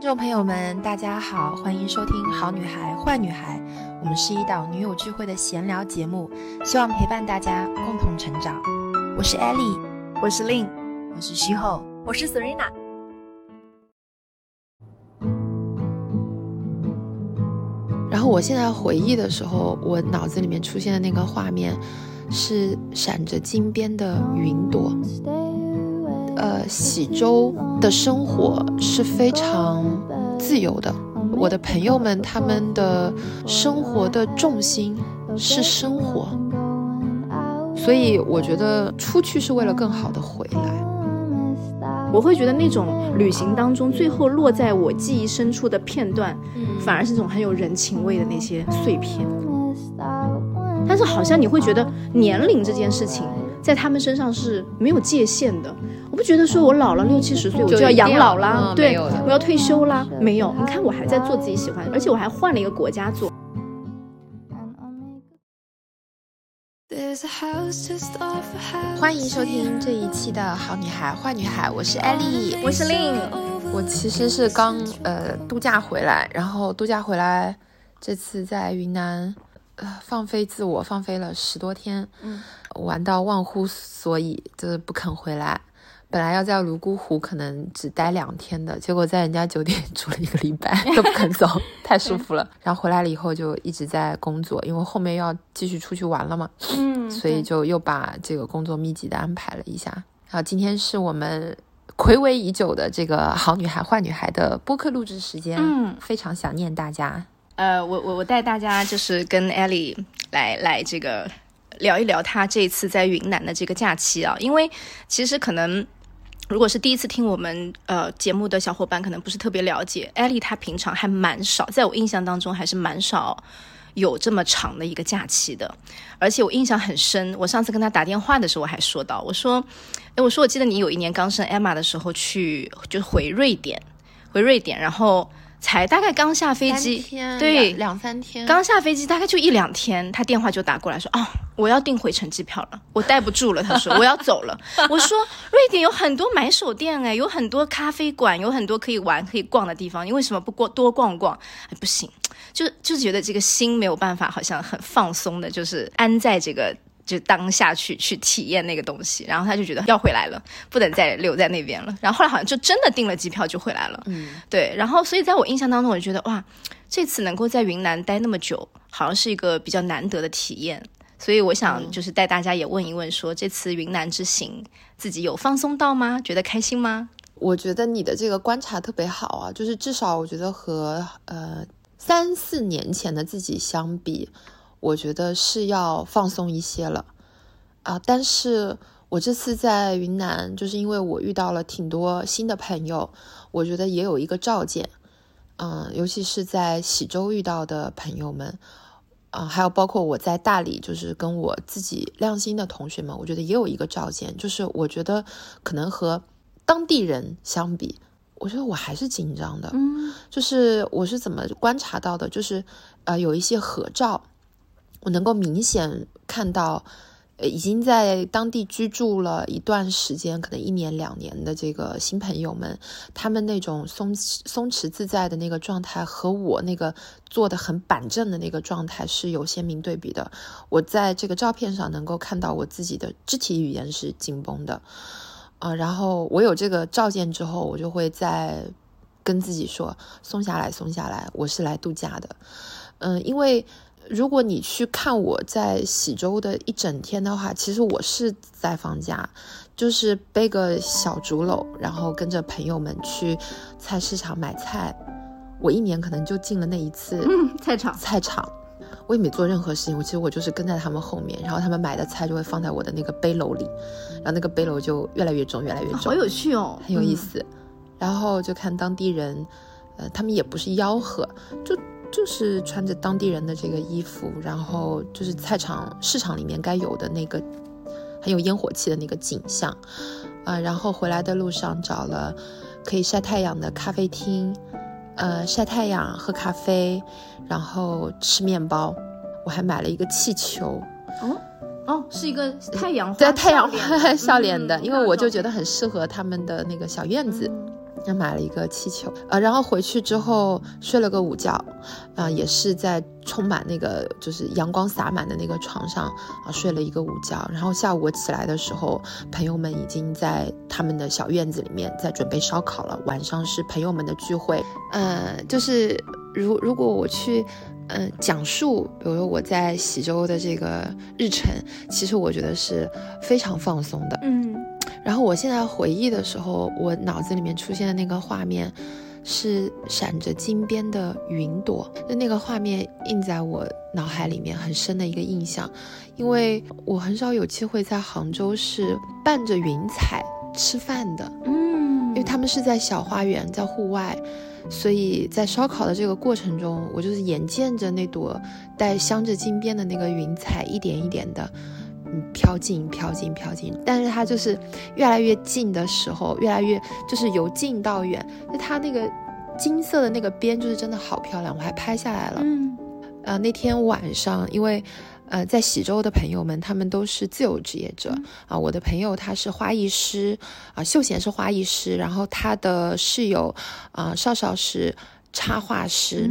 听众朋友们，大家好，欢迎收听《好女孩坏女孩》，我们是一档女友聚会的闲聊节目，希望陪伴大家共同成长。我是 Ellie，我是 Lin，我是徐后，我是 Serena。然后我现在回忆的时候，我脑子里面出现的那个画面是闪着金边的云朵。呃，喜洲的生活是非常自由的。我的朋友们，他们的生活的重心是生活，所以我觉得出去是为了更好的回来。我会觉得那种旅行当中最后落在我记忆深处的片段，反而是那种很有人情味的那些碎片。但是好像你会觉得年龄这件事情。在他们身上是没有界限的，我不觉得说我老了六七十岁我就要养老啦，对，我要退休啦，没有。你看我还在做自己喜欢，而且我还换了一个国家做。欢迎收听这一期的好女孩坏女孩，我是艾丽，我是令。我其实是刚呃度假回来，然后度假回来，这次在云南。放飞自我，放飞了十多天，嗯，玩到忘乎所以，就是不肯回来。本来要在泸沽湖可能只待两天的，结果在人家酒店 住了一个礼拜都不肯走，太舒服了。然后回来了以后就一直在工作，因为后面要继续出去玩了嘛，嗯，所以就又把这个工作密集的安排了一下。然后今天是我们暌违已久的这个好女孩坏女孩的播客录制时间，嗯，非常想念大家。呃，我我我带大家就是跟 Ellie 来来这个聊一聊她这次在云南的这个假期啊，因为其实可能如果是第一次听我们呃节目的小伙伴，可能不是特别了解艾丽她平常还蛮少，在我印象当中还是蛮少有这么长的一个假期的，而且我印象很深，我上次跟她打电话的时候我还说到，我说，哎，我说我记得你有一年刚生艾玛的时候去就回瑞典，回瑞典，然后。才大概刚下飞机，对，两三天，刚下飞机大概就一两天，他电话就打过来说，哦，我要订回程机票了，我待不住了，他说我要走了。我说瑞典有很多买手店，哎，有很多咖啡馆，有很多可以玩可以逛的地方，你为什么不过多逛逛？哎，不行，就就是觉得这个心没有办法，好像很放松的，就是安在这个。就当下去去体验那个东西，然后他就觉得要回来了，不能再留在那边了。然后后来好像就真的订了机票就回来了。嗯，对。然后所以在我印象当中，我就觉得哇，这次能够在云南待那么久，好像是一个比较难得的体验。所以我想就是带大家也问一问，说这次云南之行自己有放松到吗？觉得开心吗？我觉得你的这个观察特别好啊，就是至少我觉得和呃三四年前的自己相比。我觉得是要放松一些了，啊！但是我这次在云南，就是因为我遇到了挺多新的朋友，我觉得也有一个照见，嗯，尤其是在喜洲遇到的朋友们，啊，还有包括我在大理，就是跟我自己亮星的同学们，我觉得也有一个照见，就是我觉得可能和当地人相比，我觉得我还是紧张的，嗯，就是我是怎么观察到的，就是呃，有一些合照。我能够明显看到，呃，已经在当地居住了一段时间，可能一年两年的这个新朋友们，他们那种松松弛自在的那个状态，和我那个做的很板正的那个状态是有鲜明对比的。我在这个照片上能够看到我自己的肢体语言是紧绷的，啊，然后我有这个照见之后，我就会在跟自己说松下来，松下来，我是来度假的，嗯，因为。如果你去看我在喜洲的一整天的话，其实我是在放假，就是背个小竹篓，然后跟着朋友们去菜市场买菜。我一年可能就进了那一次菜场，菜场，我也没做任何事情。我其实我就是跟在他们后面，然后他们买的菜就会放在我的那个背篓里，然后那个背篓就越来越重，越来越重，好有趣哦，很有意思。然后就看当地人，呃，他们也不是吆喝，就。就是穿着当地人的这个衣服，然后就是菜场市场里面该有的那个很有烟火气的那个景象，啊，然后回来的路上找了可以晒太阳的咖啡厅，呃，晒太阳喝咖啡，然后吃面包，我还买了一个气球，哦哦，是一个太阳对太阳花笑脸的，因为我就觉得很适合他们的那个小院子。那买了一个气球，呃，然后回去之后睡了个午觉，啊，也是在充满那个就是阳光洒满的那个床上啊睡了一个午觉，然后下午我起来的时候，朋友们已经在他们的小院子里面在准备烧烤了，晚上是朋友们的聚会，呃，就是如如果我去。嗯，讲述，比如我在喜洲的这个日程，其实我觉得是非常放松的。嗯，然后我现在回忆的时候，我脑子里面出现的那个画面，是闪着金边的云朵，就那个画面印在我脑海里面很深的一个印象，因为我很少有机会在杭州是伴着云彩吃饭的。嗯，因为他们是在小花园，在户外。所以在烧烤的这个过程中，我就是眼见着那朵带镶着金边的那个云彩一点一点的，嗯，飘进、飘进、飘进。但是它就是越来越近的时候，越来越就是由近到远，就它那个金色的那个边就是真的好漂亮，我还拍下来了。嗯，呃，那天晚上因为。呃，在喜洲的朋友们，他们都是自由职业者啊。我的朋友他是花艺师啊，秀贤是花艺师，然后他的室友啊，少少是插画师，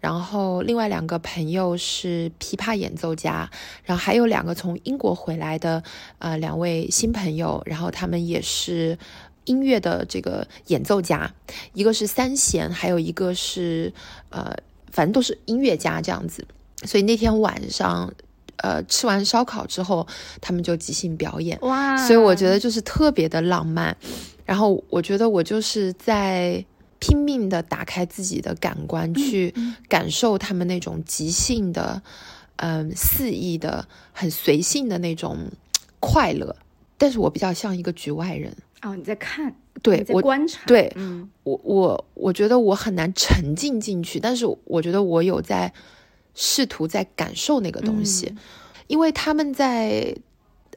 然后另外两个朋友是琵琶演奏家，然后还有两个从英国回来的呃两位新朋友，然后他们也是音乐的这个演奏家，一个是三弦，还有一个是呃，反正都是音乐家这样子。所以那天晚上，呃，吃完烧烤之后，他们就即兴表演，哇！所以我觉得就是特别的浪漫。然后我觉得我就是在拼命的打开自己的感官，去感受他们那种即兴的、嗯，肆意的、很随性的那种快乐。但是我比较像一个局外人哦，你在看，对我观察，对，嗯，我我我觉得我很难沉浸进去，但是我觉得我有在。试图在感受那个东西，因为他们在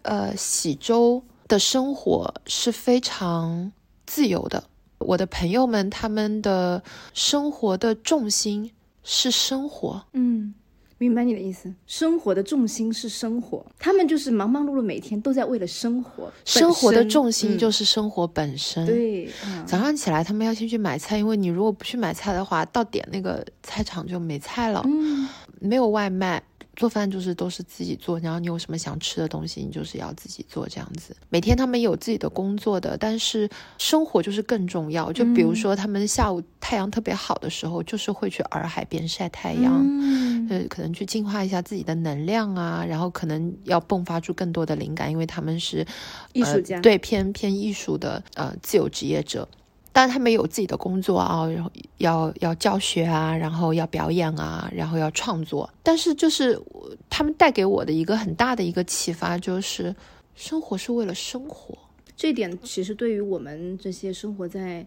呃喜洲的生活是非常自由的。我的朋友们他们的生活的重心是生活，嗯，明白你的意思。生活的重心是生活，他们就是忙忙碌碌，每天都在为了生活。生活的重心就是生活本身。对，早上起来他们要先去买菜，因为你如果不去买菜的话，到点那个菜场就没菜了。嗯。没有外卖，做饭就是都是自己做。然后你有什么想吃的东西，你就是要自己做这样子。每天他们有自己的工作的，但是生活就是更重要。就比如说，他们下午太阳特别好的时候，就是会去洱海边晒太阳，呃，可能去净化一下自己的能量啊。然后可能要迸发出更多的灵感，因为他们是艺术家，对偏偏艺术的呃自由职业者。但他们有自己的工作啊，然后要要教学啊，然后要表演啊，然后要创作。但是就是他们带给我的一个很大的一个启发，就是生活是为了生活。这点其实对于我们这些生活在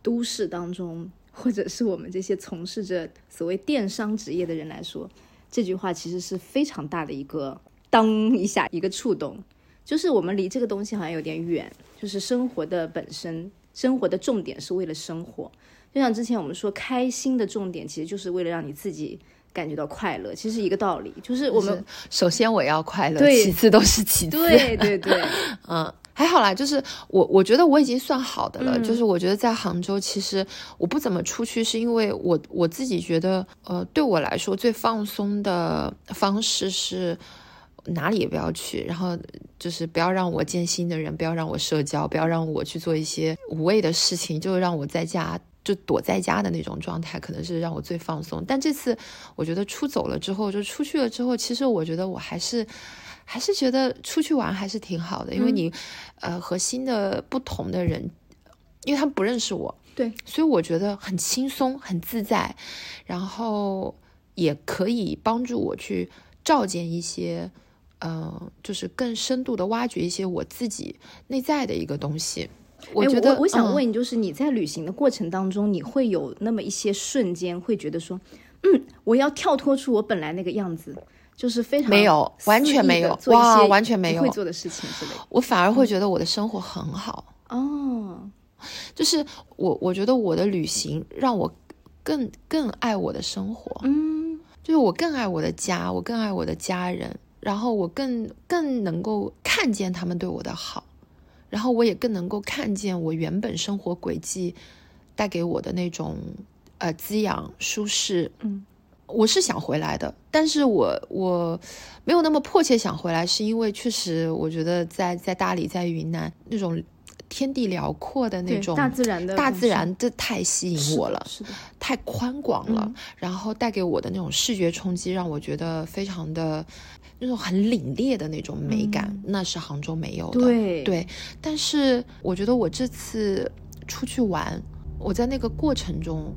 都市当中，或者是我们这些从事着所谓电商职业的人来说，这句话其实是非常大的一个当一下一个触动。就是我们离这个东西好像有点远，就是生活的本身。生活的重点是为了生活，就像之前我们说，开心的重点其实就是为了让你自己感觉到快乐，其实一个道理。就是我们首先我要快乐，其次都是其次。对对对，嗯，还好啦，就是我我觉得我已经算好的了。就是我觉得在杭州，其实我不怎么出去，是因为我我自己觉得，呃，对我来说最放松的方式是。哪里也不要去，然后就是不要让我见新的人，不要让我社交，不要让我去做一些无谓的事情，就让我在家就躲在家的那种状态，可能是让我最放松。但这次我觉得出走了之后，就出去了之后，其实我觉得我还是还是觉得出去玩还是挺好的，因为你呃和新的不同的人，因为他们不认识我，对，所以我觉得很轻松很自在，然后也可以帮助我去照见一些。嗯，就是更深度的挖掘一些我自己内在的一个东西。我觉得，我想问你，就是你在旅行的过程当中，你会有那么一些瞬间，会觉得说，嗯，我要跳脱出我本来那个样子，就是非常没有，完全没有，哇，完全没有会做的事情之类。我反而会觉得我的生活很好哦，就是我，我觉得我的旅行让我更更爱我的生活，嗯，就是我更爱我的家，我更爱我的家人。然后我更更能够看见他们对我的好，然后我也更能够看见我原本生活轨迹带给我的那种呃滋养、舒适。嗯，我是想回来的，但是我我没有那么迫切想回来，是因为确实我觉得在在大理、在云南那种天地辽阔的那种大自然的大自然，这太吸引我了。是的，太宽广了，嗯然后带给我的那种视觉冲击，让我觉得非常的那种很凛冽的那种美感，那是杭州没有的。对，但是我觉得我这次出去玩，我在那个过程中，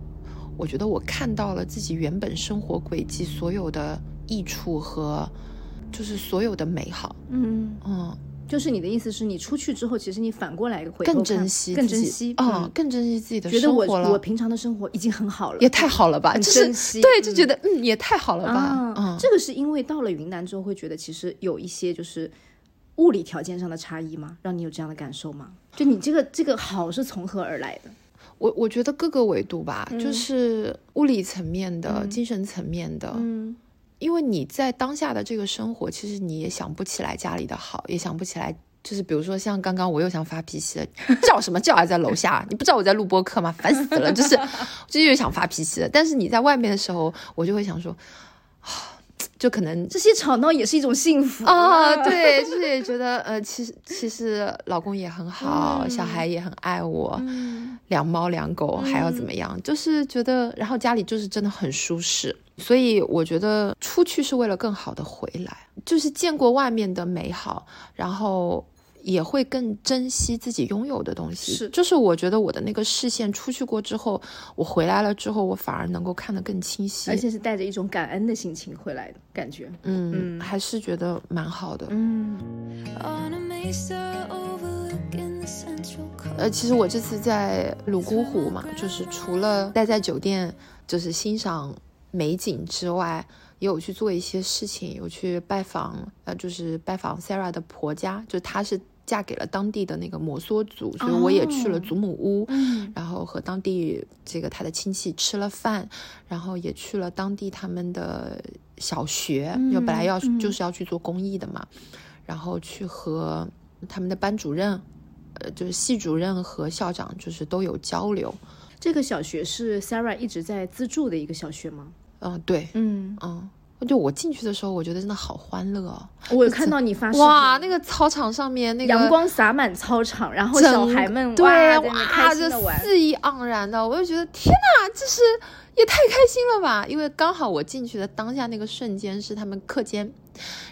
我觉得我看到了自己原本生活轨迹所有的益处和就是所有的美好。嗯，嗯，就是你的意思是你出去之后，其实你反过来回更珍惜更珍惜，啊、嗯，更珍惜自己的生活了。我平常的生活已经很好了，也太好了吧，很就是珍惜对，就嗯觉得嗯也太好了吧，啊，嗯，这个是因为到了云南之后，会觉得其实有一些就是物理条件上的差异吗？让你有这样的感受吗？就你这个这个好是从何而来的？我我觉得各个维度吧，就是物理层面的、嗯精神层面的，嗯因为你在当下的这个生活，其实你也想不起来家里的好，也想不起来。就是比如说像刚刚我又想发脾气了，叫什么叫啊，在楼下，你不知道我在录播课吗？烦死了，就是就又想发脾气了。但是你在外面的时候，我就会想说，啊，就可能这些吵闹也是一种幸福啊，对，就是也觉得呃，其实其实老公也很好，嗯小孩也很爱我，嗯两猫两狗还要怎么样？就是觉得，然后家里就是真的很舒适，所以我觉得出去是为了更好的回来，就是见过外面的美好，然后。也会更珍惜自己拥有的东西，是就是我觉得我的那个视线出去过之后，我回来了之后，我反而能够看得更清晰，而且是带着一种感恩的心情回来的感觉。嗯，还是觉得蛮好的。嗯 On a mesa overlooking the central coast. 呃，其实我这次在泸沽湖嘛，就是除了待在酒店，就是欣赏美景之外，也有去做一些事情，有去拜访，呃，就是拜访 Sarah 的婆家，就她是嫁给了当地的那个摩梭族，所以我也去了祖母屋，嗯然后和当地这个她的亲戚吃了饭，然后也去了当地他们的小学，就本来要、嗯就是要去做公益的嘛，然后去和他们的班主任。呃，就是系主任和校长就是都有交流，这个小学是 Sarah 一直在资助的一个小学吗？嗯、对，嗯，嗯，就我进去的时候，我觉得真的好欢乐哦，我有看到你发哇，那个操场上面那个阳光洒满操场，然后小孩们对哇这。肆意盎然的，我就觉得天哪，这是也太开心了吧！因为刚好我进去的当下那个瞬间是他们课间，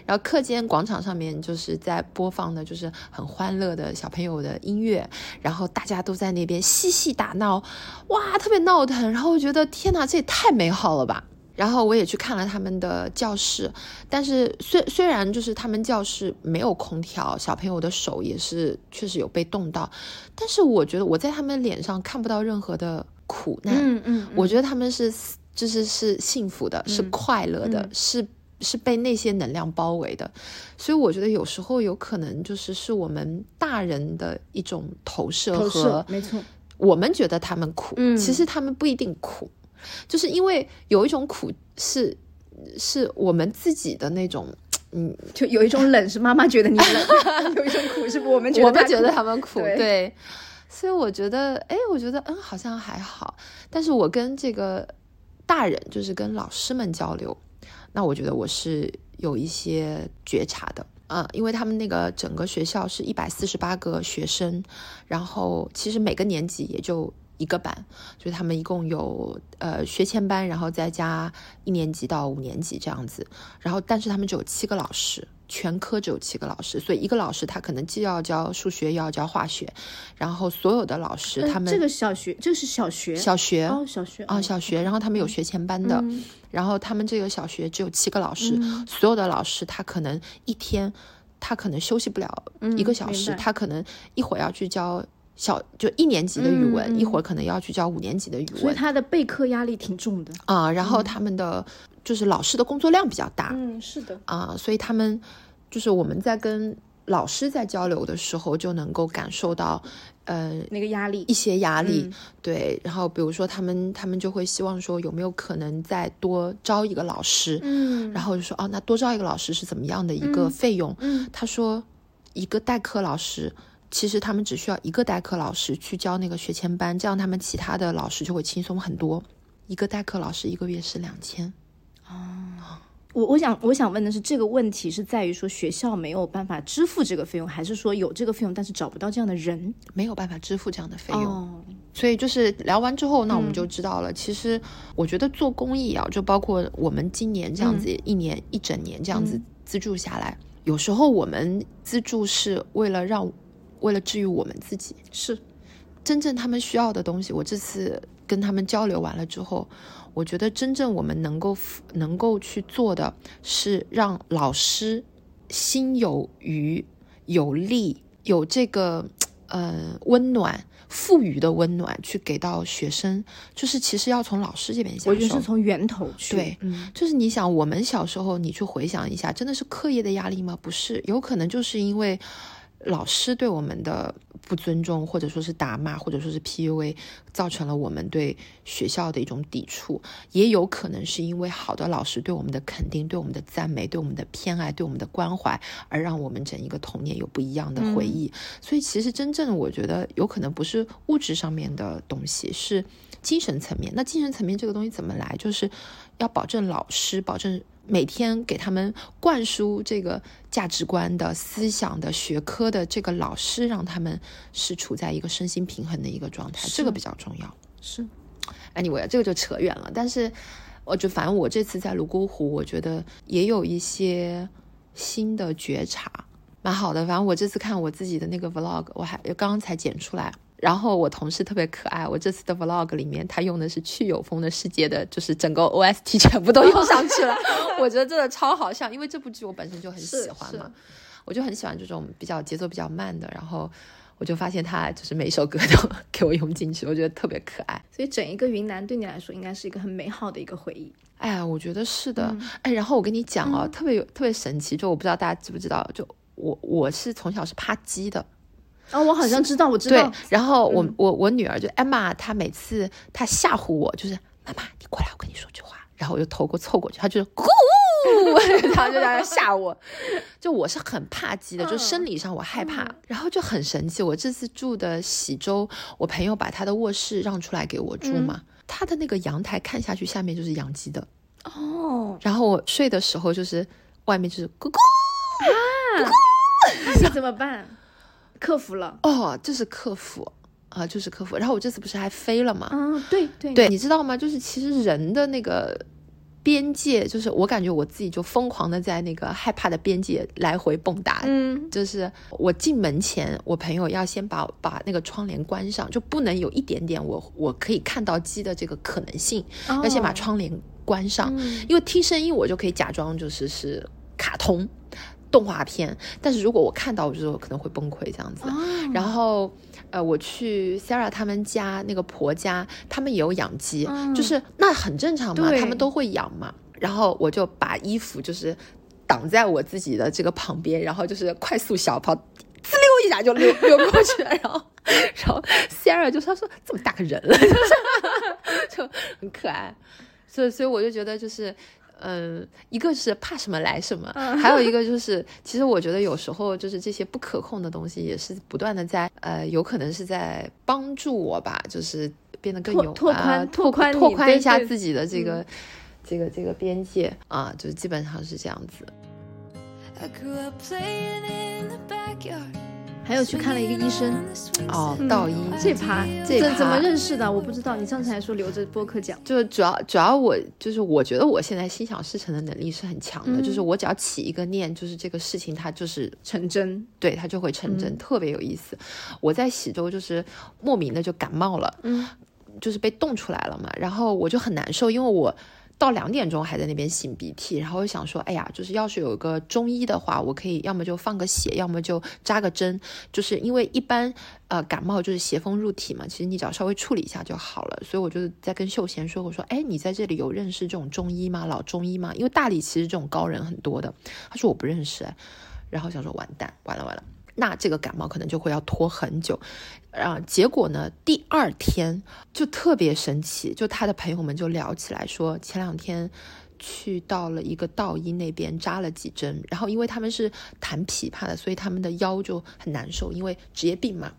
然后课间广场上面就是在播放的就是很欢乐的小朋友的音乐，然后大家都在那边嬉戏打闹，哇，特别闹腾，然后我觉得天哪，这也太美好了吧！然后我也去看了他们的教室，但是虽虽然就是他们教室没有空调，小朋友的手也是确实有被冻到，但是我觉得我在他们脸上看不到任何的苦难，嗯嗯，我觉得他们是就是是幸福的，是快乐的，嗯。是是被那些能量包围的，所以我觉得有时候有可能就是是我们大人的一种投射投和射没错，我们觉得他们苦，嗯。其实他们不一定苦，就是因为有一种苦是是我们自己的那种，嗯，就有一种冷是妈妈觉得你冷，有一种苦是我们觉得他我们觉得苦他们苦，对对，所以我觉得，哎，我觉得嗯，好像还好，但是我跟这个大人，就是跟老师们交流，那我觉得我是有一些觉察的。嗯，因为他们那个整个学校是一百四十八个学生，然后其实每个年级也就一个班，就是他们一共有呃学前班，然后再加一年级到五年级这样子，然后但是他们只有七个老师，全科只有七个老师，所以一个老师他可能既要教数学，又要教化学，然后所有的老师 他们呃这个小学，这是小学，小学哦小学啊、小学，然后他们有学前班的，嗯。然后他们这个小学只有七个老师，所有的老师他可能一天他可能休息不了一个小时，嗯他可能一会儿要去教小就一年级的语文，一会儿可能要去教五年级的语文所以文他的备课压力挺重的。啊、然后他们的就是老师的工作量比较大，嗯，是的，啊，所以他们就是我们在跟老师在交流的时候，就能够感受到，呃，那个压力一些压力，嗯对。然后比如说他们他们就会希望说有没有可能再多招一个老师，嗯然后就说哦，那多招一个老师是怎么样的一个费用？嗯他说一个代课老师其实他们只需要一个代课老师去教那个学前班，这样他们其他的老师就会轻松很多。一个代课老师一个月是两千，我我想我想问的是，这个问题是在于说学校没有办法支付这个费用，还是说有这个费用但是找不到这样的人？没有办法支付这样的费用。哦，所以就是聊完之后，那我们就知道了。其实我觉得做公益啊，就包括我们今年这样子一年、一整年这样子资助下来，有时候我们资助是为了让，为了治愈我们自己。是真正他们需要的东西，我这次跟他们交流完了之后，我觉得真正我们能够能够去做的是让老师心有余、有力、有这个呃温暖、赋予的温暖去给到学生，就是其实要从老师这边下手我觉得是。从源头去。对嗯，就是你想，我们小时候，你去回想一下，真的是课业的压力吗？不是，有可能就是因为老师对我们的不尊重，或者说是打骂，或者说是 PUA，造成了我们对学校的一种抵触。也有可能是因为好的老师对我们的肯定、对我们的赞美、对我们的偏爱、对我们的关怀，而让我们整一个童年有不一样的回忆。所以，其实真正我觉得有可能不是物质上面的东西，是精神层面。那精神层面这个东西怎么来？就是要保证老师，保证每天给他们灌输这个价值观的思想的学科的这个老师，让他们是处在一个身心平衡的一个状态，这个比较重要。是 anyway，这个就扯远了。但是，我就反正我这次在泸沽湖，我觉得也有一些新的觉察，蛮好的。反正我这次看我自己的那个 vlog，我还刚刚才剪出来。然后我同事特别可爱，我这次的 vlog 里面他用的是去有风的世界的，就是整个 OST 全部都用上去了，我觉得真的超好笑，因为这部剧我本身就很喜欢嘛，我就很喜欢这种比较节奏比较慢的，然后我就发现他就是每首歌都 给我用进去，我觉得特别可爱。所以整一个云南对你来说应该是一个很美好的一个回忆。哎呀，我觉得是的。哎，然后我跟你讲哦，特别有特别神奇，就我不知道大家知不知道，就我我是从小是怕鸡的，哦，我好像知道，我知道对。。然后我、我我女儿就 Emma，她每次她吓唬我，就是妈妈你过来，我跟你说句话，然后我就头过凑过去，她就是咕，然后就在那吓我。就我是很怕鸡的，就生理上我害怕，然后就很神奇。我这次住的喜洲，我朋友把他的卧室让出来给我住嘛，他的那个阳台看下去，下面就是养鸡的。哦，然后我睡的时候就是外面就是咕咕 那你怎么办？克服了。哦，这是克服啊，就是克服。然后我这次不是还飞了吗？嗯，对对对，你知道吗？就是其实人的那个边界，就是我感觉我自己就疯狂的在那个害怕的边界来回蹦跶。嗯，就是我进门前，我朋友要先把把那个窗帘关上，就不能有一点点我我可以看到鸡的这个可能性，要先把哦窗帘关上，嗯因为听声音我就可以假装就是是卡通动画片，但是如果我看到，我就可能会崩溃这样子。哦然后，呃，我去 Sarah 他们家那个婆家，他们也有养鸡，嗯就是那很正常嘛，他们都会养嘛。然后我就把衣服就是挡在我自己的这个旁边，然后就是快速小跑，呲溜一下就溜溜过去了。然后，然后 Sarah 就说：“说这么大个人了，就 是就很可爱。”所以，所以我就觉得就是。嗯，一个是怕什么来什么，还有一个就是，其实我觉得有时候就是这些不可控的东西，也是不断的在呃，有可能是在帮助我吧，就是变得更拓有拓宽啊拓宽拓宽一下自己的这个、这个这个边界啊，就是基本上是这样子。I grew up 还有去看了一个医生，哦，道医这趴这怎怎么认识的？我不知道，你上次还说留着播客讲。就是主要主要我就是我觉得我现在心想事成的能力是很强的，就是我只要起一个念，就是这个事情它就是成真，对它就会成真，特别有意思。我在喜洲就是莫名的就感冒了，嗯，就是被冻出来了嘛，然后我就很难受，因为我。到两点钟还在那边擤鼻涕，然后我想说，哎呀，就是要是有个中医的话，我可以要么就放个血，要么就扎个针，就是因为一般呃感冒就是邪风入体嘛，其实你只要稍微处理一下就好了。所以我就在跟秀贤说，我说，哎，你在这里有认识这种中医吗？老中医吗？因为大理其实这种高人很多的。他说我不认识，然后想说完蛋，完了完了。那这个感冒可能就会要拖很久，啊，结果呢，第二天就特别神奇，就他的朋友们就聊起来说，前两天去到了一个道医那边扎了几针，然后因为他们是弹琵琶的，所以他们的腰就很难受，因为职业病嘛。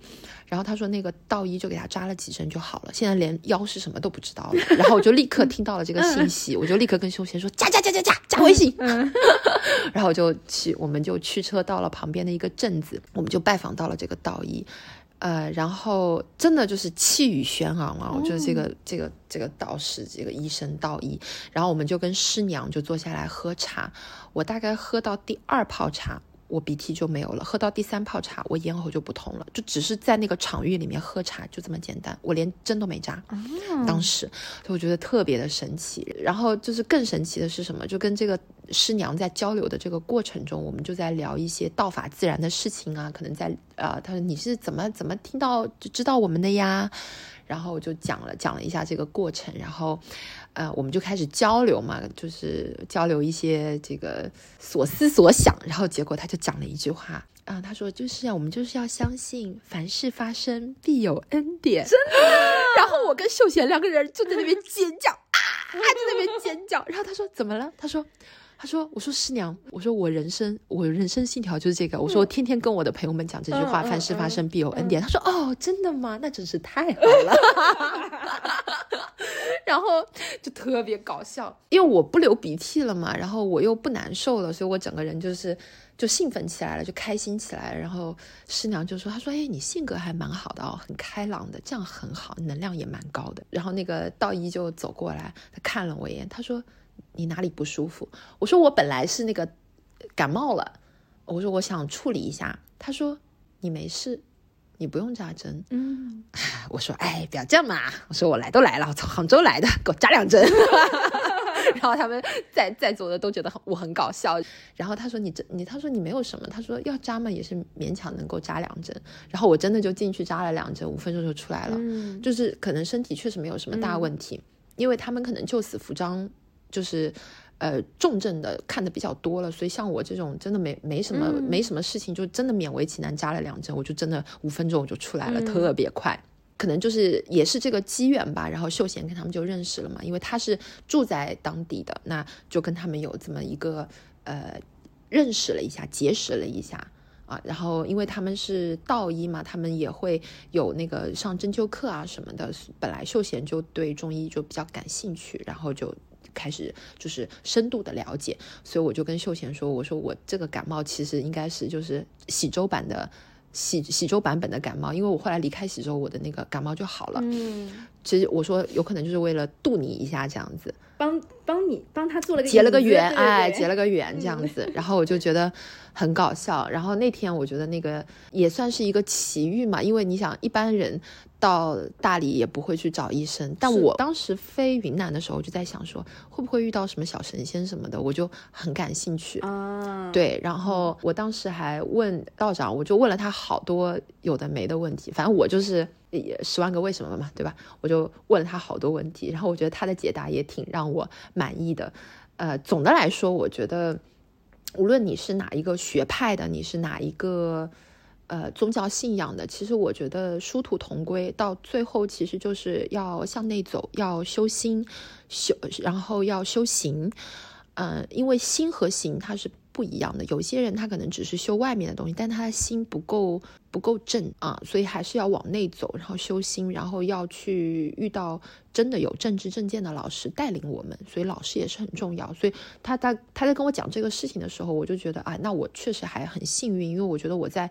然后他说那个道医就给他扎了几针就好了，现在连腰是什么都不知道了。然后我就立刻听到了这个信息，我就立刻跟修贤说加加加加加加微信。然后我就去，我们就驱车到了旁边的一个镇子，我们就拜访到了这个道医。呃，然后真的就是气宇轩昂啊！我觉得这个、这个这个道士，这个医生道医，然后我们就跟师娘就坐下来喝茶。我大概喝到第二泡茶，我鼻涕就没有了；喝到第三泡茶，我咽喉就不痛了。就只是在那个场域里面喝茶，就这么简单。我连针都没扎，当时就我觉得特别的神奇。然后就是更神奇的是什么？就跟这个师娘在交流的这个过程中，我们就在聊一些道法自然的事情啊，可能在呃，他说你是怎么怎么听到就知道我们的呀？然后我就讲了讲了一下这个过程，然后，呃，我们就开始交流嘛，就是交流一些这个所思所想，然后结果他就讲了一句话啊，他说就是啊，我们就是要相信凡事发生必有恩典，真的。然后我跟秀贤两个人就在那边尖叫啊，在那边尖叫，然后他说怎么了？他说。他说：“我说师娘，我说我人生我人生信条就是这个。我说我天天跟我的朋友们讲这句话，凡事发生必有恩典。”他说：“哦，真的吗？那真是太好了。”然后就特别搞笑，因为我不流鼻涕了嘛，然后我又不难受了，所以我整个人就是就兴奋起来了，就开心起来了。然后师娘就说：“他说，哎，你性格还蛮好的哦，很开朗的，这样很好，能量也蛮高的。”然后那个道医就走过来，他看了我一眼，他说。你哪里不舒服？我说我本来是那个感冒了，我说我想处理一下。他说你没事，你不用扎针。嗯，我说哎，不要这样嘛。我说我来都来了，我从杭州来的，给我扎两针。然后他们在在座的都觉得很我很搞笑。然后他说你这你他说你没有什么，他说要扎嘛也是勉强能够扎两针。然后我真的就进去扎了两针，五分钟就出来了。嗯就是可能身体确实没有什么大问题，因为他们可能救死扶伤，就是呃重症的看的比较多了，所以像我这种真的没没什么、没什么事情，就真的勉为其难扎了两针，我就真的五分钟我就出来了，特别快。可能就是也是这个机缘吧，然后秀贤跟他们就认识了嘛，因为他是住在当地的，那就跟他们有这么一个呃认识了一下，结识了一下。啊，然后因为他们是道医嘛，他们也会有那个上针灸课啊什么的。本来秀贤就对中医就比较感兴趣，然后就开始就是深度的了解。所以我就跟秀贤说，我说我这个感冒其实应该是就是喜洲版的喜喜洲版本的感冒，因为我后来离开喜洲，我的那个感冒就好了。嗯，其实我说有可能就是为了渡你一下这样子。帮帮你帮他做了个结了个缘，哎，结了个缘这样子，然后我就觉得很搞笑。然后那天我觉得那个也算是一个奇遇嘛，因为你想一般人到大理也不会去找医生，但我当时飞云南的时候就在想说，会不会遇到什么小神仙什么的，我就很感兴趣。啊，对，然后我当时还问道长，我就问了他好多有的没的问题，反正我就是也也十万个为什么嘛，对吧？我就问了他好多问题，然后我觉得他的解答也挺让我满意的。呃，总的来说，我觉得无论你是哪一个学派的，你是哪一个呃宗教信仰的，其实我觉得殊途同归，到最后其实就是要向内走，要修心，修，然后要修行。嗯，因为心和行它是不一样的。有些人他可能只是修外面的东西，但他的心不够不够正啊，所以还是要往内走，然后修心，然后要去遇到真的有正知正见的老师带领我们。所以老师也是很重要。所以他他他在跟我讲这个事情的时候，我就觉得啊，那我确实还很幸运，因为我觉得我在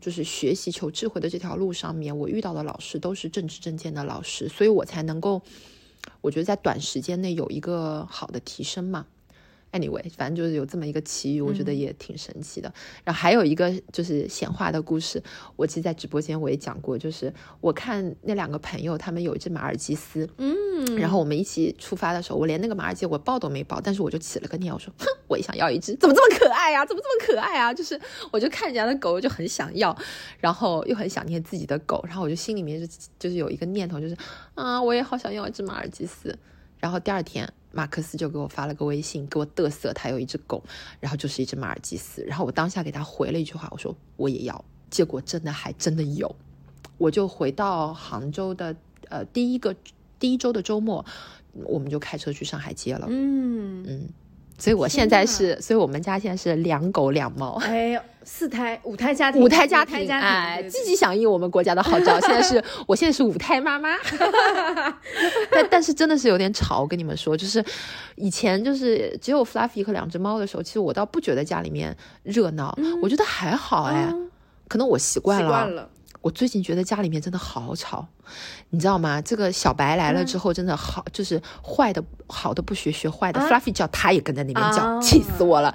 就是学习求智慧的这条路上面，我遇到的老师都是正知正见的老师，所以我才能够，我觉得在短时间内有一个好的提升嘛。Anyway，反正就是有这么一个奇遇，我觉得也挺神奇的。然后还有一个就是显化的故事，我其实，在直播间我也讲过，就是我看那两个朋友，他们有一只马尔济斯，嗯，然后我们一起出发的时候，我连那个马尔济我抱都没抱，但是我就起了个念，我说，哼，我也想要一只，怎么这么可爱呀、怎么这么可爱啊？就是我就看人家的狗，我就很想要，然后又很想念自己的狗，然后我就心里面就就是有一个念头，就是啊，我也好想要一只马尔济斯。然后第二天，马克思就给我发了个微信，给我嘚瑟，他有一只狗，然后就是一只马尔济斯。然后我当下给他回了一句话，我说我也要。结果真的还真的有，我就回到杭州的呃第一个第一周的周末，我们就开车去上海接了。嗯，嗯，所以我现在是，所以我们家现在是两狗两猫。哎呦，四胎五胎家庭，五胎家庭，家庭，哎，积极响应我们国家的号召。现在是 我现在是五胎妈妈，但但是真的是有点吵。我跟你们说，就是以前就是只有 Fluffy 和两只猫的时候，其实我倒不觉得家里面热闹，我觉得还好哎，嗯可能我习惯了。习惯了。我最近觉得家里面真的好吵，你知道吗？这个小白来了之后，真的好，就是坏的好的不学，学坏的。啊 Fluffy 叫，他也跟在那边叫，啊气死我了。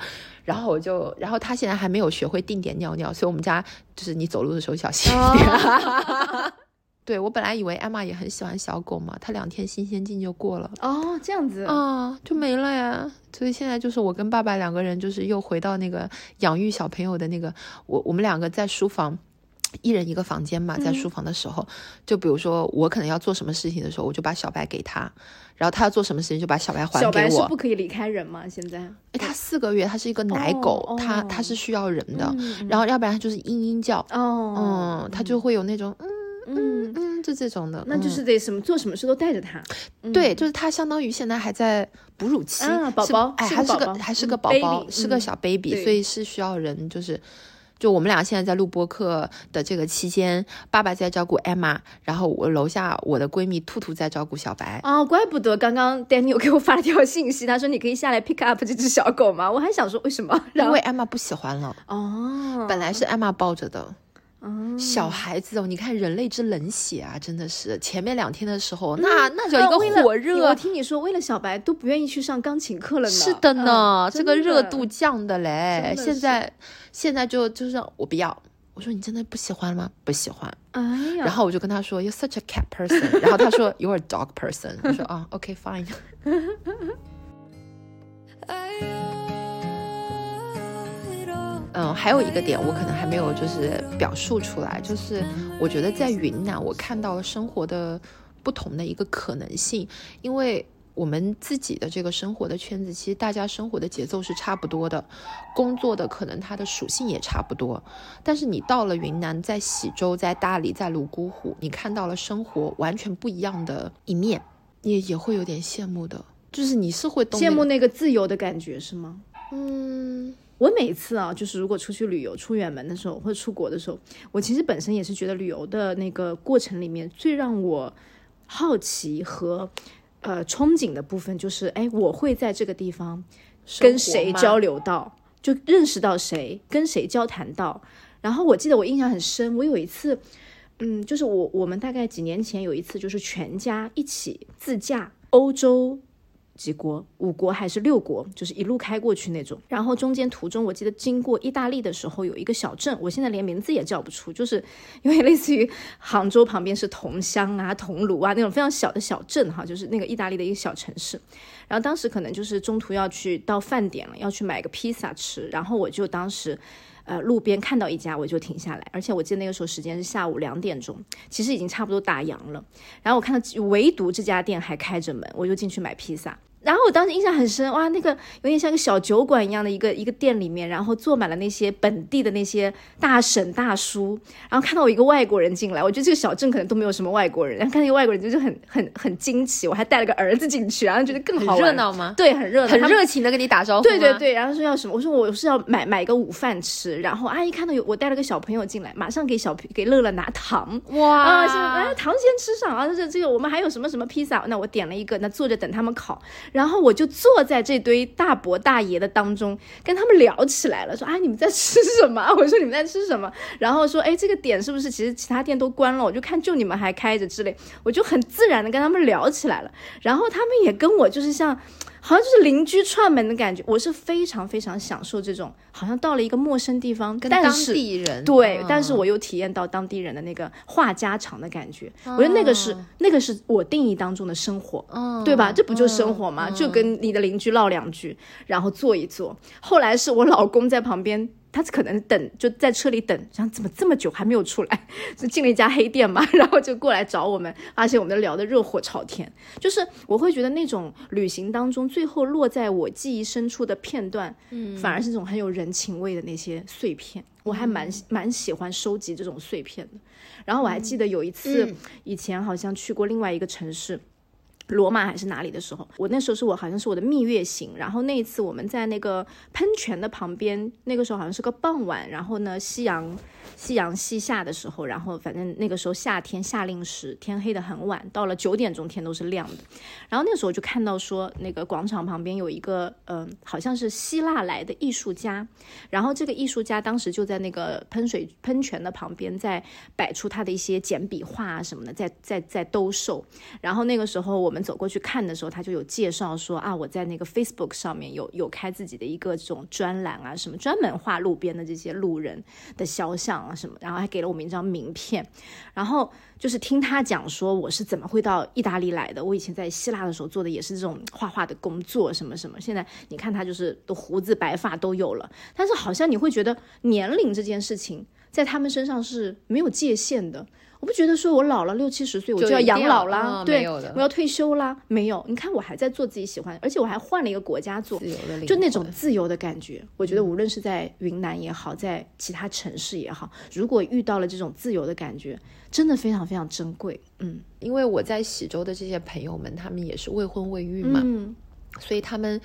然后我就，然后他现在还没有学会定点尿尿，所以我们家就是你走路的时候小心一点。对我本来以为 Emma 也很喜欢小狗嘛，它两天新鲜劲就过了。哦，这样子，啊，就没了呀。所以现在就是我跟爸爸两个人，就是又回到那个养育小朋友的那个，我我们两个在书房，一人一个房间嘛，在书房的时候，就比如说我可能要做什么事情的时候，我就把小白给他，然后他要做什么事情就把小白还给我小白是不。可以离开人吗？现在？哎，他四个月，他是一个奶狗，哦他哦他是需要人的，嗯然后要不然他就是嘤嘤叫，哦，嗯，他就会有那种嗯嗯，嗯，就这种的，那就嗯是得什么做什么事都带着它。嗯对，就是他相当于现在还在哺乳期，啊宝宝哎，还是是个还是个嗯宝宝，嗯是个小 baby，对所以是需要人，就是。就我们俩现在在录播课的这个期间，爸爸在照顾 Emma，然后我楼下我的闺蜜兔兔在照顾小白。哦，怪不得刚刚 Daniel 给我发了条信息，他说你可以下来 pick up 这只小狗吗？我还想说为什么？然后因为 Emma 不喜欢了，哦，本来是 Emma 抱着的。哦小孩子哦，你看人类之冷血啊，真的是前面两天的时候，那那叫一个火热我，听你说，为了小白都不愿意去上钢琴课了呢。是的呢，嗯这个热度降的嘞。的现在现在就就是我不要，我说你真的不喜欢吗？不喜欢。哎呀，然后我就跟他说 You're such a cat person，然后他说 You're a dog person。我说啊，OK fine。嗯，还有一个点我可能还没有就是表述出来，就是我觉得在云南我看到了生活的不同的一个可能性，因为。我们自己的这个生活的圈子，其实大家生活的节奏是差不多的，工作的可能它的属性也差不多。但是你到了云南，在喜洲、在大理、在泸沽湖，你看到了生活完全不一样的一面，也也会有点羡慕的。就是你是会羡慕那个自由的感觉是吗？嗯我每次啊，就是如果出去旅游、出远门的时候，或者出国的时候，我其实本身也是觉得旅游的那个过程里面最让我好奇和呃憧憬的部分，就是哎，我会在这个地方跟谁交流？到，就认识到谁，跟谁交谈到。然后我记得我印象很深，我有一次，嗯，就是我我们大概几年前有一次，就是全家一起自驾欧洲几国，五国还是六国，就是一路开过去那种。然后中间途中，我记得经过意大利的时候，有一个小镇，我现在连名字也叫不出，就是 因为类似于杭州旁边是桐乡啊、桐庐啊那种非常小的小镇哈，就是那个意大利的一个小城市。然后当时可能就是中途要去到饭点了，要去买个披萨吃，然后我就当时。呃，路边看到一家我就停下来，而且我记得那个时候时间是下午两点钟，其实已经差不多打烊了。然后我看到唯独这家店还开着门，我就进去买披萨。然后我当时印象很深，哇，那个有点像个小酒馆一样的一个一个店里面，然后坐满了那些本地的那些大婶大叔，然后看到我一个外国人进来，我觉得这个小镇可能都没有什么外国人，然后看那个外国人就是很很很惊奇，我还带了个儿子进去，然后觉得更好玩热闹吗？对，很热闹，很热情的跟你打招呼。对对，对，然后说要什么？我说我是要买买个午饭吃，然后阿姨看到有我带了个小朋友进来，马上给小给乐乐拿糖。哇啊，现在哎，糖先吃上啊！这这个我们还有什么什么披萨？那我点了一个，那坐着等他们烤，然后我就坐在这堆大伯大爷的当中，跟他们聊起来了，说啊你们在吃什么？我说你们在吃什么？然后说哎这个点是不是其实其他店都关了？我就看就你们还开着之类，我就很自然的跟他们聊起来了，然后他们也跟我就是像。好像就是邻居串门的感觉，我是非常非常享受这种，好像到了一个陌生地方，跟当地人对，嗯但是我又体验到当地人的那个话家常的感觉，我觉得那个是那个是我定义当中的生活，嗯对吧？这不就生活吗？就跟你的邻居唠两句，然后坐一坐。后来是我老公在旁边。他可能等就在车里等，想怎么这么久还没有出来，就 进了一家黑店嘛，然后就过来找我们，发现我们聊得热火朝天。就是我会觉得那种旅行当中最后落在我记忆深处的片段，嗯，反而是那种很有人情味的那些碎片，我还蛮蛮喜欢收集这种碎片的。然后我还记得有一次，以前好像去过另外一个城市。罗马还是哪里的时候，我那时候是我好像是我的蜜月行，然后那一次我们在那个喷泉的旁边，那个时候好像是个傍晚，然后呢夕阳夕阳西下的时候，然后反正那个时候夏天夏令时，天黑的很晚，到了九点钟天都是亮的，然后那时候就看到说那个广场旁边有一个嗯、好像是希腊来的艺术家，然后这个艺术家当时就在那个喷水喷泉的旁边，在摆出他的一些简笔画啊什么的，在在在兜售。然后那个时候我们走过去看的时候，他就有介绍说啊，我在那个 Facebook 上面有有开自己的一个这种专栏啊，什么专门画路边的这些路人的肖像啊什么，然后还给了我们一张名片。然后就是听他讲说我是怎么会到意大利来的，我以前在希腊的时候做的也是这种画画的工作，什么什么。现在你看他就是都胡子白发都有了，但是好像你会觉得年龄这件事情在他们身上是没有界限的。我不觉得说我老了六七十岁我就要养老啦，嗯对我要退休啦，没有。你看我还在做自己喜欢，而且我还换了一个国家做自，由的就那种自由的感觉。我觉得无论是在云南也好，在其他城市也好，如果遇到了这种自由的感觉，真的非常非常珍贵。嗯因为我在喜洲的这些朋友们，他们也是未婚未育嘛，嗯所以他们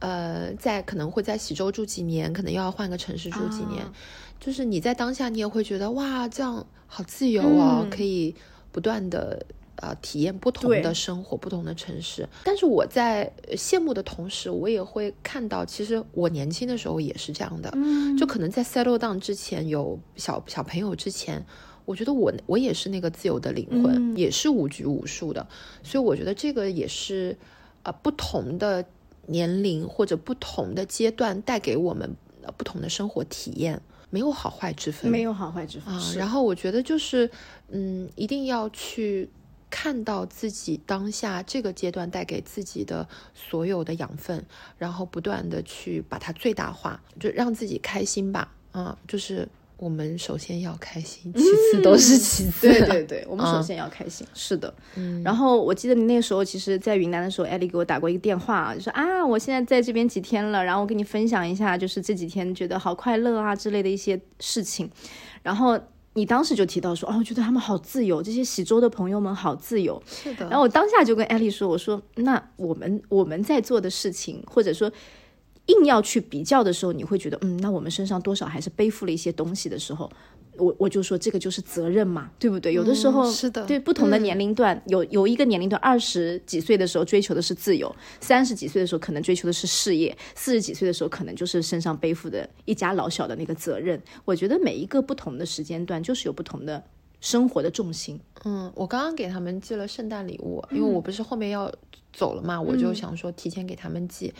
呃在可能会在喜洲住几年，可能又要换个城市住几年。啊就是你在当下，你也会觉得哇，这样好自由哦，嗯可以不断的呃体验不同的生活、不同的城市。但是我在呃羡慕的同时，我也会看到，其实我年轻的时候也是这样的。嗯就可能在 settle down 之前，有小小朋友之前，我觉得我我也是那个自由的灵魂，嗯也是无拘无束的。所以我觉得这个也是呃不同的年龄或者不同的阶段带给我们呃不同的生活体验，没有好坏之分。没有好坏之分。啊，然后我觉得就是，嗯，一定要去看到自己当下这个阶段带给自己的所有的养分，然后不断的去把它最大化，就让自己开心吧。啊，就是我们首先要开心，其次都是其次。对对对，我们首嗯先要开心。是的，嗯然后我记得你那时候，其实，在云南的时候，艾丽给我打过一个电话，就说啊，我现在在这边几天了，然后我跟你分享一下，就是这几天觉得好快乐啊之类的一些事情。然后你当时就提到说，哦，我觉得他们好自由，这些喜洲的朋友们好自由。是的。然后我当下就跟艾丽说，我说那我们我们在做的事情，或者说硬要去比较的时候，你会觉得，嗯，那我们身上多少还是背负了一些东西的时候，我我就说这个就是责任嘛，对不对？有的时候、嗯是的对不同的嗯年龄段，有有一个年龄段，二十几岁的时候追求的是自由，三十几岁的时候可能追求的是事业，四十几岁的时候可能就是身上背负的一家老小的那个责任。我觉得每一个不同的时间段，就是有不同的生活的重心。嗯，我刚刚给他们寄了圣诞礼物，因为我不是后面要走了嘛，我就想说提前给他们寄。我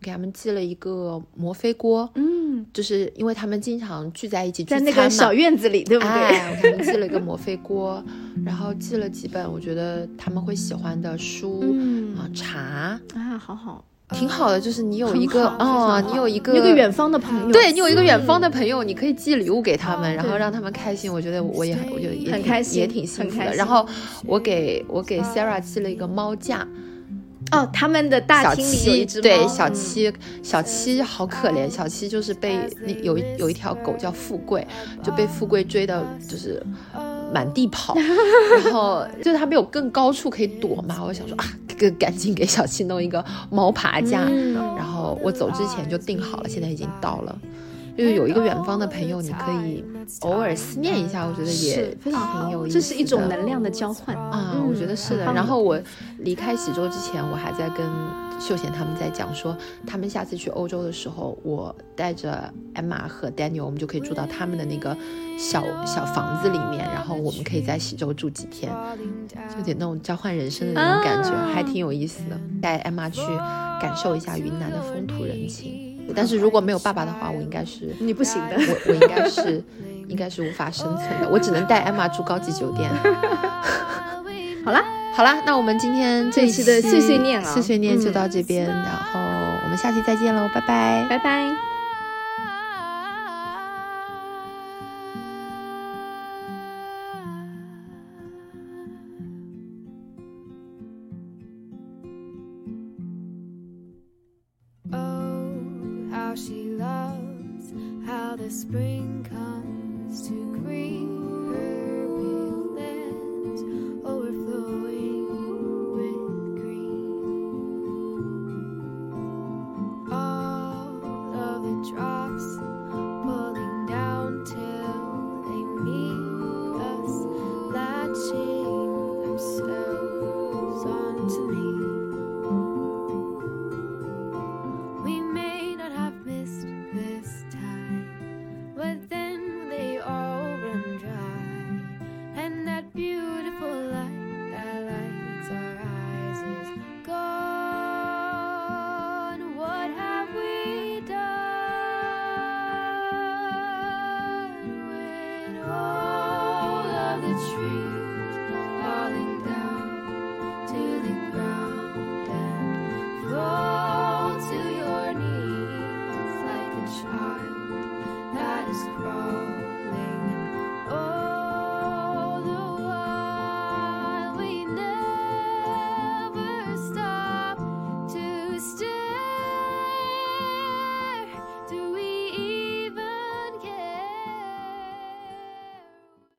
给他们寄了一个摩飞锅，嗯，就是因为他们经常聚在一起聚在餐嘛，那个小院子里，对不对？哎，我给他们寄了一个摩飞锅，然后寄了几本我觉得他们会喜欢的书、嗯啊，茶，啊，好好，挺好的。就是你有一个哦，你有一个一个远方的朋友，对你有一个远方的朋友，你可以寄礼物给他们，然后让他们开心。我觉得我也很，我觉得也挺很开心也挺幸福的。然后我给我给 Sarah 寄了一个猫架，哦，他们的大小厅里有一七只对小嗯。七，小七好可怜，小七就是被那有一有一条狗叫富贵，就被富贵追的，就是满地跑，然后就是它没有更高处可以躲嘛，我想说啊，赶赶紧给小七弄一个猫爬架，嗯。然后我走之前就订好了，现在已经到了。就是有一个远方的朋友，你可以偶尔思念一下，我觉得也是非常很有意思的。这是一种能量的交换啊，嗯我觉得是的。然后我离开喜洲之前，我还在跟秀贤他们在讲说，他们下次去欧洲的时候，我带着 Emma 和 Daniel，我们就可以住到他们的那个小小房子里面，然后我们可以在喜洲住几天，就有点那种交换人生的那种感觉，啊还挺有意思的。带 Emma 去感受一下云南的风土人情。但是如果没有爸爸的话，我应该是你不行的。我我应该是应该是无法生存的，我只能带 Emma 住高级酒店。好啦，好啦，那我们今天这这一期的碎碎念啊碎碎念就嗯到这边，然后我们下期再见喽，拜拜。拜拜。spring comes.